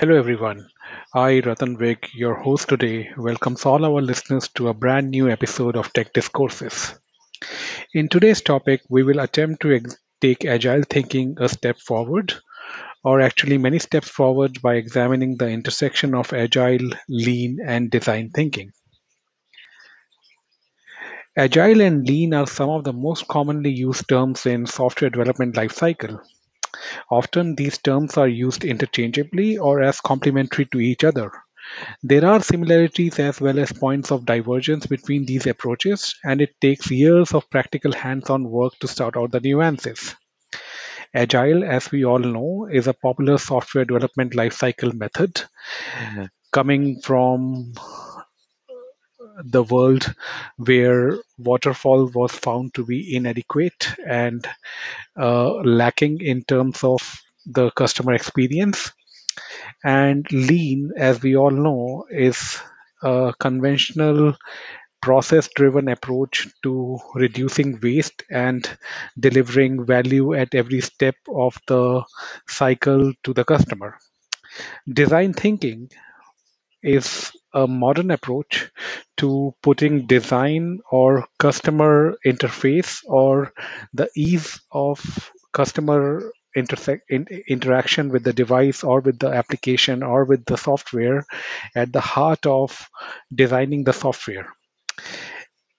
Hello everyone. I, Ratan Vig, your host today, welcomes all our listeners to a brand new episode of Tech Discourses. In today's topic, we will attempt to ex- take agile thinking a step forward, or actually many steps forward by examining the intersection of agile, lean, and design thinking. Agile and lean are some of the most commonly used terms in software development lifecycle. Often these terms are used interchangeably or as complementary to each other. There are similarities as well as points of divergence between these approaches, and it takes years of practical hands on work to sort out the nuances. Agile, as we all know, is a popular software development lifecycle method mm-hmm. coming from the world where waterfall was found to be inadequate and uh, lacking in terms of the customer experience. And lean, as we all know, is a conventional process driven approach to reducing waste and delivering value at every step of the cycle to the customer. Design thinking is a modern approach to putting design or customer interface or the ease of customer intersect, in, interaction with the device or with the application or with the software at the heart of designing the software.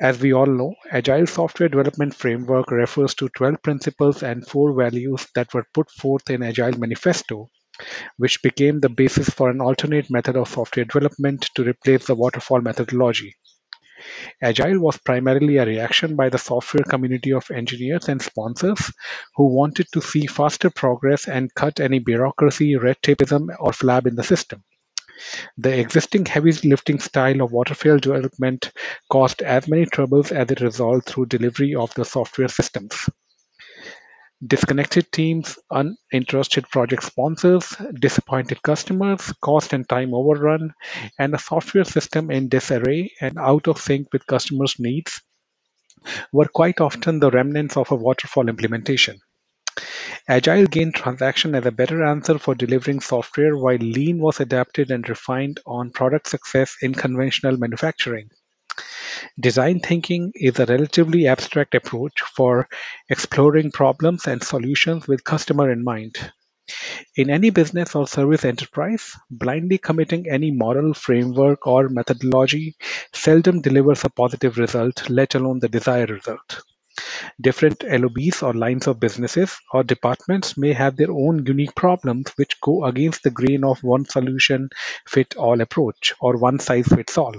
As we all know, Agile Software Development Framework refers to 12 principles and 4 values that were put forth in Agile Manifesto which became the basis for an alternate method of software development to replace the waterfall methodology. Agile was primarily a reaction by the software community of engineers and sponsors who wanted to see faster progress and cut any bureaucracy, red tapeism, or flab in the system. The existing heavy lifting style of waterfall development caused as many troubles as it resolved through delivery of the software systems. Disconnected teams, uninterested project sponsors, disappointed customers, cost and time overrun, and a software system in disarray and out of sync with customers' needs were quite often the remnants of a waterfall implementation. Agile gained transaction as a better answer for delivering software, while Lean was adapted and refined on product success in conventional manufacturing. Design thinking is a relatively abstract approach for exploring problems and solutions with customer in mind. In any business or service enterprise, blindly committing any model, framework, or methodology seldom delivers a positive result, let alone the desired result. Different LOBs or lines of businesses or departments may have their own unique problems which go against the grain of one solution fit all approach or one size fits all.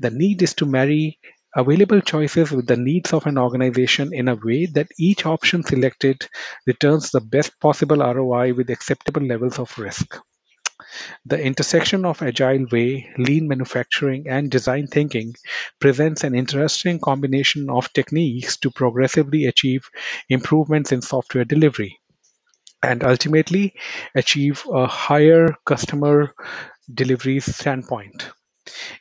The need is to marry available choices with the needs of an organization in a way that each option selected returns the best possible ROI with acceptable levels of risk. The intersection of agile way, lean manufacturing, and design thinking presents an interesting combination of techniques to progressively achieve improvements in software delivery and ultimately achieve a higher customer delivery standpoint.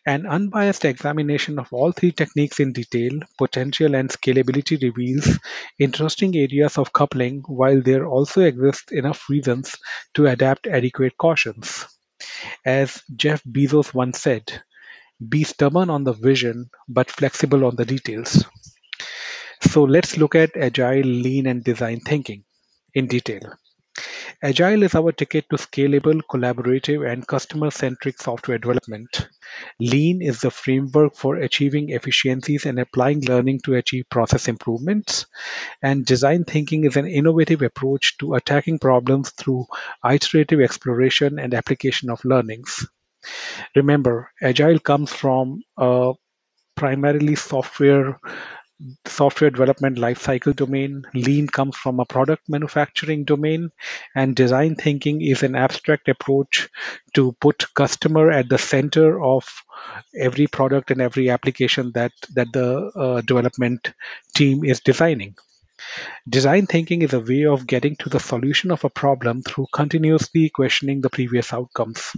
An unbiased examination of all three techniques in detail, potential and scalability reveals interesting areas of coupling, while there also exist enough reasons to adapt adequate cautions. As Jeff Bezos once said, be stubborn on the vision but flexible on the details. So let's look at agile, lean, and design thinking in detail. Agile is our ticket to scalable, collaborative, and customer centric software development. Lean is the framework for achieving efficiencies and applying learning to achieve process improvements. And design thinking is an innovative approach to attacking problems through iterative exploration and application of learnings. Remember, Agile comes from a primarily software software development lifecycle domain. Lean comes from a product manufacturing domain, and design thinking is an abstract approach to put customer at the center of every product and every application that that the uh, development team is designing. Design thinking is a way of getting to the solution of a problem through continuously questioning the previous outcomes.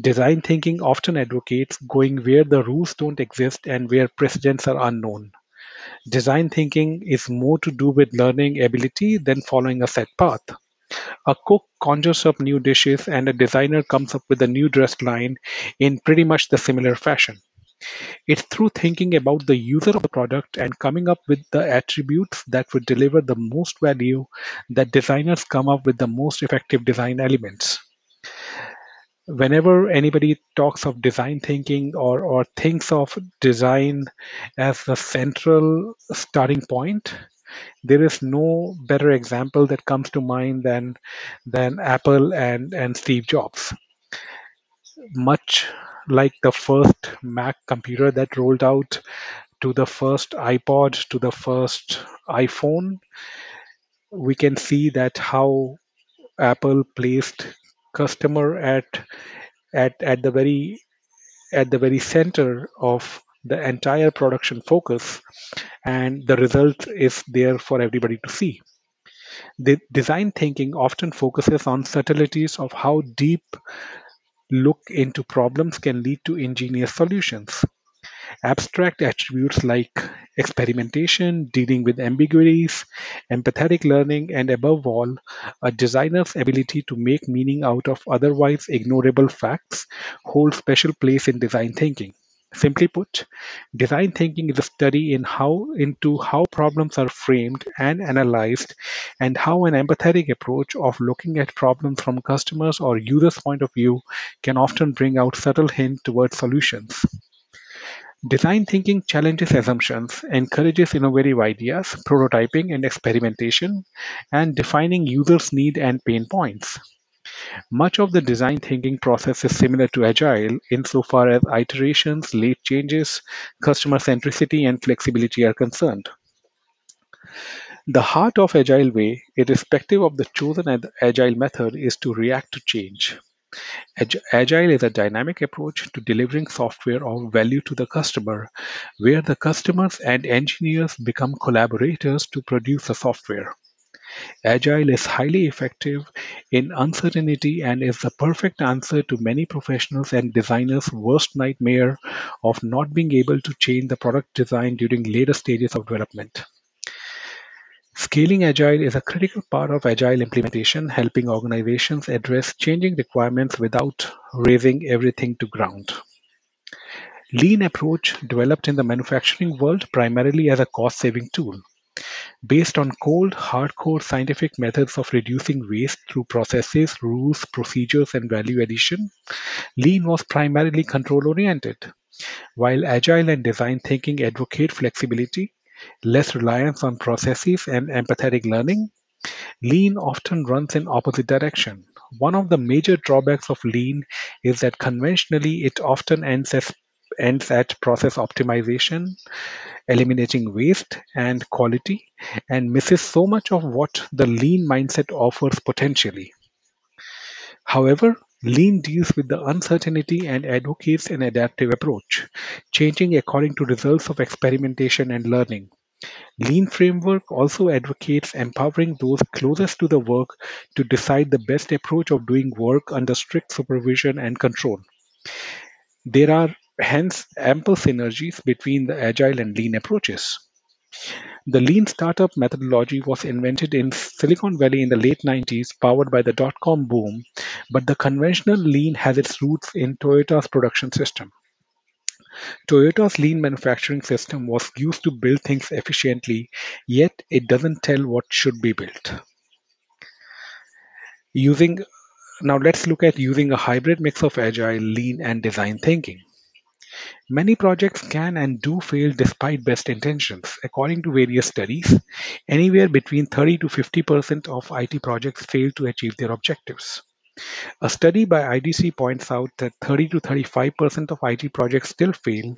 Design thinking often advocates going where the rules don't exist and where precedents are unknown. Design thinking is more to do with learning ability than following a set path. A cook conjures up new dishes, and a designer comes up with a new dress line in pretty much the similar fashion. It's through thinking about the user of the product and coming up with the attributes that would deliver the most value that designers come up with the most effective design elements. Whenever anybody talks of design thinking or, or thinks of design as the central starting point, there is no better example that comes to mind than than Apple and, and Steve Jobs. Much like the first Mac computer that rolled out to the first iPod to the first iPhone, we can see that how Apple placed customer at at at the very at the very center of the entire production focus and the result is there for everybody to see. The design thinking often focuses on subtleties of how deep look into problems can lead to ingenious solutions. Abstract attributes like experimentation, dealing with ambiguities, empathetic learning, and above all, a designer's ability to make meaning out of otherwise ignorable facts hold special place in design thinking. Simply put, design thinking is a study in how into how problems are framed and analyzed and how an empathetic approach of looking at problems from customers or users' point of view can often bring out subtle hints towards solutions. Design thinking challenges assumptions, encourages innovative ideas, prototyping and experimentation, and defining users' needs and pain points. Much of the design thinking process is similar to Agile insofar as iterations, late changes, customer centricity, and flexibility are concerned. The heart of Agile way, irrespective of the chosen Agile method, is to react to change. Ag- Agile is a dynamic approach to delivering software of value to the customer, where the customers and engineers become collaborators to produce the software. Agile is highly effective in uncertainty and is the perfect answer to many professionals and designers' worst nightmare of not being able to change the product design during later stages of development. Scaling Agile is a critical part of Agile implementation, helping organizations address changing requirements without razing everything to ground. Lean approach developed in the manufacturing world primarily as a cost-saving tool. Based on cold, hardcore scientific methods of reducing waste through processes, rules, procedures, and value addition, Lean was primarily control oriented, while Agile and design thinking advocate flexibility, less reliance on processes, and empathetic learning. Lean often runs in opposite direction. One of the major drawbacks of lean is that conventionally it often ends as ends at process optimization eliminating waste and quality, and misses so much of what the lean mindset offers potentially. However, lean deals with the uncertainty and advocates an adaptive approach, changing according to results of experimentation and learning. Lean framework also advocates empowering those closest to the work to decide the best approach of doing work under strict supervision and control. There are hence ample synergies between the agile and lean approaches. The lean startup methodology was invented in Silicon Valley in the late 90s, powered by the dot com boom, but the conventional lean has its roots in Toyota's production system. Toyota's lean manufacturing system was used to build things efficiently, yet it doesn't tell what should be built. Using now let's look at using a hybrid mix of agile, lean, and design thinking. Many projects can and do fail despite best intentions. According to various studies, anywhere between 30 to 50% of IT projects fail to achieve their objectives. A study by IDC points out that 30 to 35% of IT projects still fail,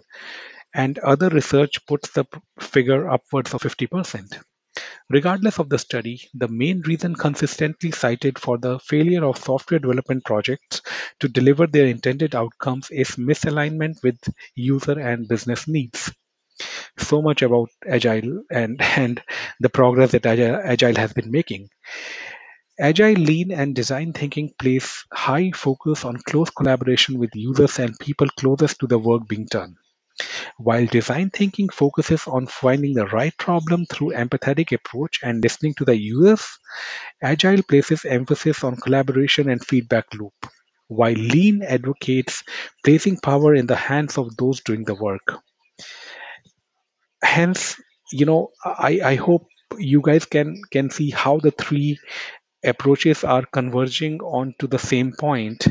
and other research puts the figure upwards of 50%. Regardless of the study, the main reason consistently cited for the failure of software development projects to deliver their intended outcomes is misalignment with user and business needs. So much about Agile and, and the progress that Agile, Agile has been making. Agile, lean, and design thinking place high focus on close collaboration with users and people closest to the work being done. While design thinking focuses on finding the right problem through empathetic approach and listening to the users, Agile places emphasis on collaboration and feedback loop, while Lean advocates placing power in the hands of those doing the work. Hence, you know, I, I hope you guys can can see how the three approaches are converging onto the same point,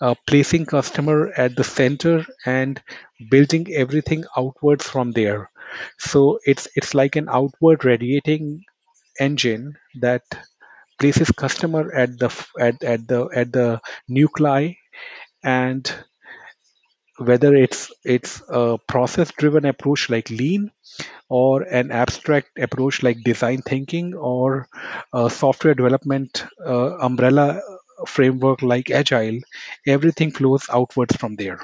uh, placing customer at the center and building everything outwards from there. So it's it's like an outward radiating engine that places customer at the at, at the at the nuclei and whether it's it's a process driven approach like lean or an abstract approach like design thinking or a software development uh, umbrella framework like agile everything flows outwards from there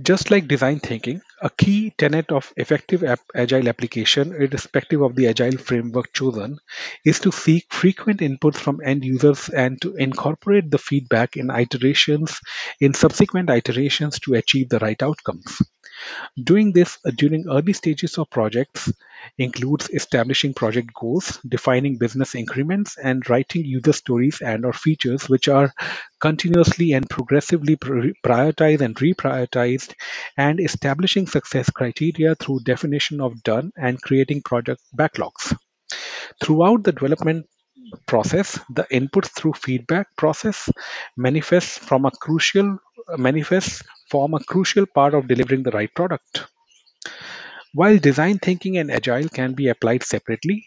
Just like design thinking, a key tenet of effective ap- agile application, irrespective of the agile framework chosen, is to seek frequent inputs from end users and to incorporate the feedback in iterations in subsequent iterations to achieve the right outcomes. Doing this uh, during early stages of projects includes establishing project goals, defining business increments, and writing user stories and or features which are continuously and progressively pri- prioritized and reprioritized, and establishing success criteria through definition of done and creating project backlogs. Throughout the development process, the inputs through feedback process manifests from a crucial manifests form a crucial part of delivering the right product. While design thinking and agile can be applied separately,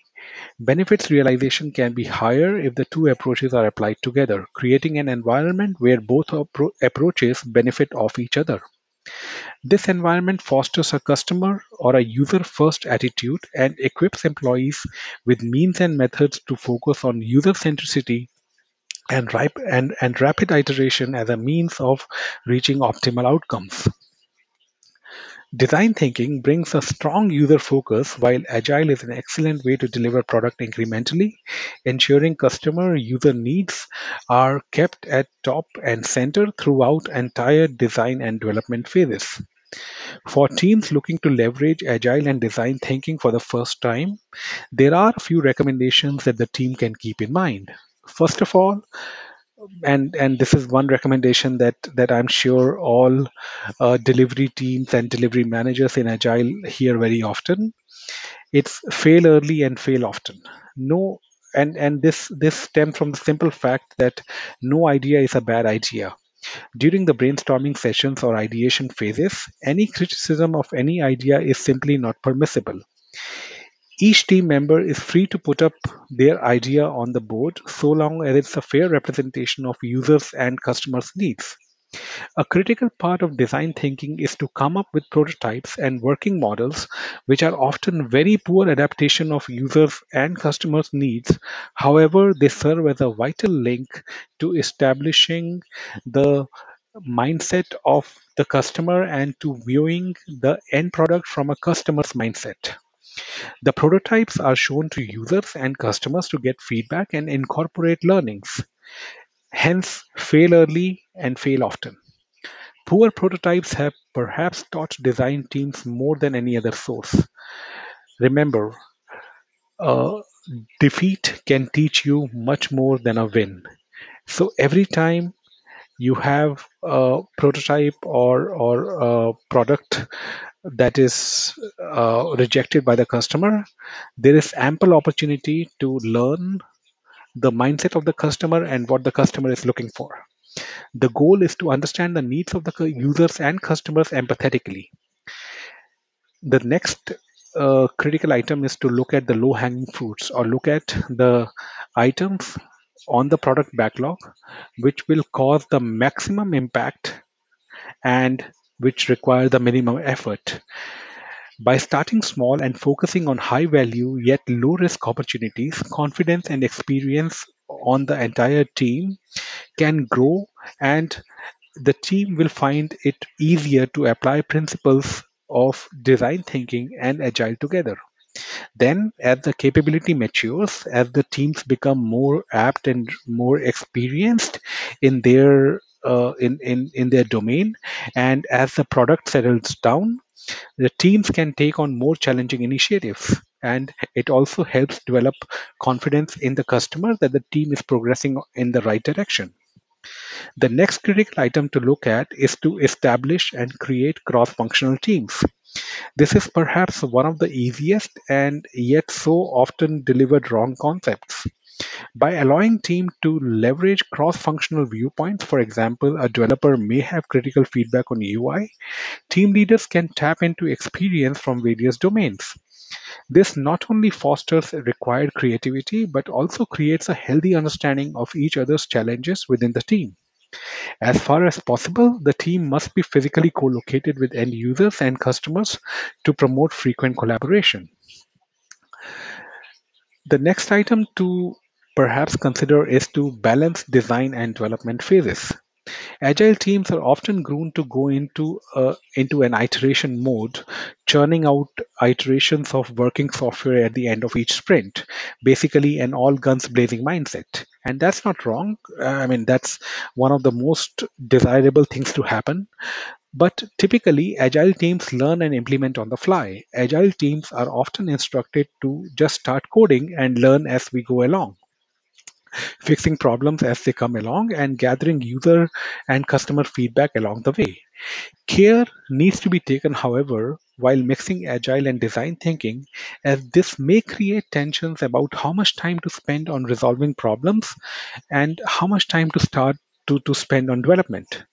benefits realization can be higher if the two approaches are applied together, creating an environment where both appro- approaches benefit of each other. This environment fosters a customer or a user first attitude and equips employees with means and methods to focus on user centricity and, rip- and, and rapid iteration as a means of reaching optimal outcomes. Design thinking brings a strong user focus, while Agile is an excellent way to deliver product incrementally, ensuring customer user needs are kept at top and center throughout entire design and development phases. For teams looking to leverage Agile and design thinking for the first time, there are a few recommendations that the team can keep in mind. First of all, and and this is one recommendation that that I'm sure all uh, delivery teams and delivery managers in Agile hear very often. It's fail early and fail often. No, and and this this stems from the simple fact that no idea is a bad idea. During the brainstorming sessions or ideation phases, any criticism of any idea is simply not permissible. Each team member is free to put up their idea on the board so long as it's a fair representation of users' and customers' needs. A critical part of design thinking is to come up with prototypes and working models which are often very poor adaptation of users' and customers' needs. However, they serve as a vital link to establishing the mindset of the customer and to viewing the end product from a customer's mindset. The prototypes are shown to users and customers to get feedback and incorporate learnings. Hence, fail early and fail often. Poor prototypes have perhaps taught design teams more than any other source. Remember, uh, defeat can teach you much more than a win. So every time you have a prototype or or a product that is uh, rejected by the customer, there is ample opportunity to learn the mindset of the customer and what the customer is looking for. The goal is to understand the needs of the users and customers empathetically. The next uh, critical item is to look at the low hanging fruits or look at the items on the product backlog which will cause the maximum impact and which require the minimum effort. By starting small and focusing on high value yet low risk opportunities, confidence and experience on the entire team can grow and the team will find it easier to apply principles of design thinking and agile together. Then, as the capability matures, as the teams become more apt and more experienced in their uh, in, in, in their domain. And as the product settles down, the teams can take on more challenging initiatives. And it also helps develop confidence in the customer that the team is progressing in the right direction. The next critical item to look at is to establish and create cross functional teams. This is perhaps one of the easiest and yet so often delivered wrong concepts. By allowing team to leverage cross-functional viewpoints, for example, a developer may have critical feedback on UI, team leaders can tap into experience from various domains. This not only fosters required creativity, but also creates a healthy understanding of each other's challenges within the team. As far as possible, the team must be physically co-located with end users and customers to promote frequent collaboration. The next item to perhaps consider is to balance design and development phases. Agile teams are often grown to go into uh, into an iteration mode, churning out iterations of working software at the end of each sprint. Basically, an all guns blazing mindset, and that's not wrong. I mean, that's one of the most desirable things to happen. But typically, agile teams learn and implement on the fly. Agile teams are often instructed to just start coding and learn as we go along fixing problems as they come along, and gathering user and customer feedback along the way. Care needs to be taken, however, while mixing agile and design thinking, as this may create tensions about how much time to spend on resolving problems and how much time to start to, to spend on development.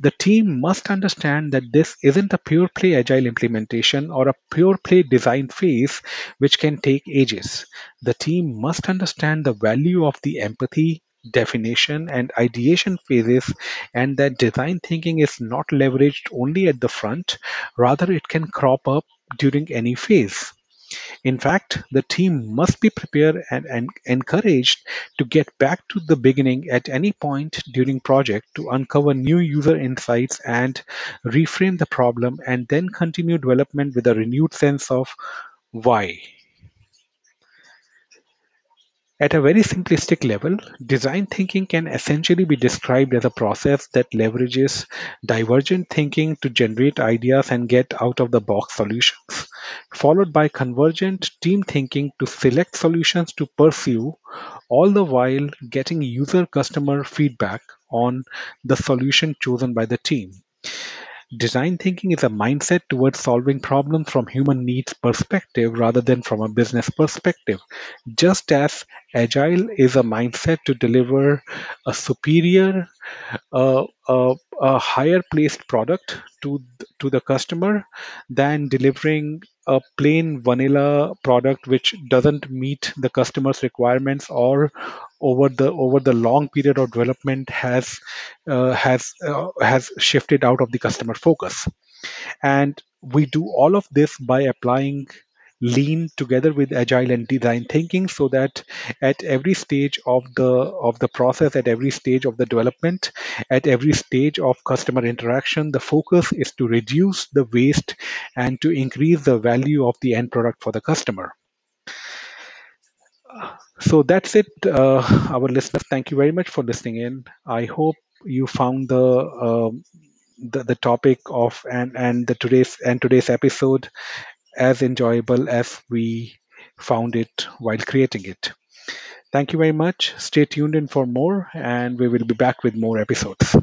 The team must understand that this isn't a pure play agile implementation or a pure play design phase which can take ages. The team must understand the value of the empathy, definition, and ideation phases, and that design thinking is not leveraged only at the front, rather, it can crop up during any phase. In fact, the team must be prepared and, encouraged to get back to the beginning at any point during project to uncover new user insights and reframe the problem and then continue development with a renewed sense of why. At a very simplistic level, design thinking can essentially be described as a process that leverages divergent thinking to generate ideas and get out of the box solutions, followed by convergent team thinking to select solutions to pursue, all the while getting user customer feedback on the solution chosen by the team. Design thinking is a mindset towards solving problems from human needs perspective rather than from a business perspective. Just as agile is a mindset to deliver a superior, uh, uh, a higher placed product to to the customer than delivering a plain vanilla product which doesn't meet the customer's requirements or over the over the long period of development has uh, has uh, has shifted out of the customer focus. And we do all of this by applying lean together with agile and design thinking so that at every stage of the of the process at every stage of the development at every stage of customer interaction the focus is to reduce the waste and to increase the value of the end product for the customer. So that's it uh, our listeners. Thank you very much for listening in. I hope you found the um, the, the topic of and and the today's and today's episode as enjoyable as we found it while creating it. Thank you very much. Stay tuned in for more, and we will be back with more episodes.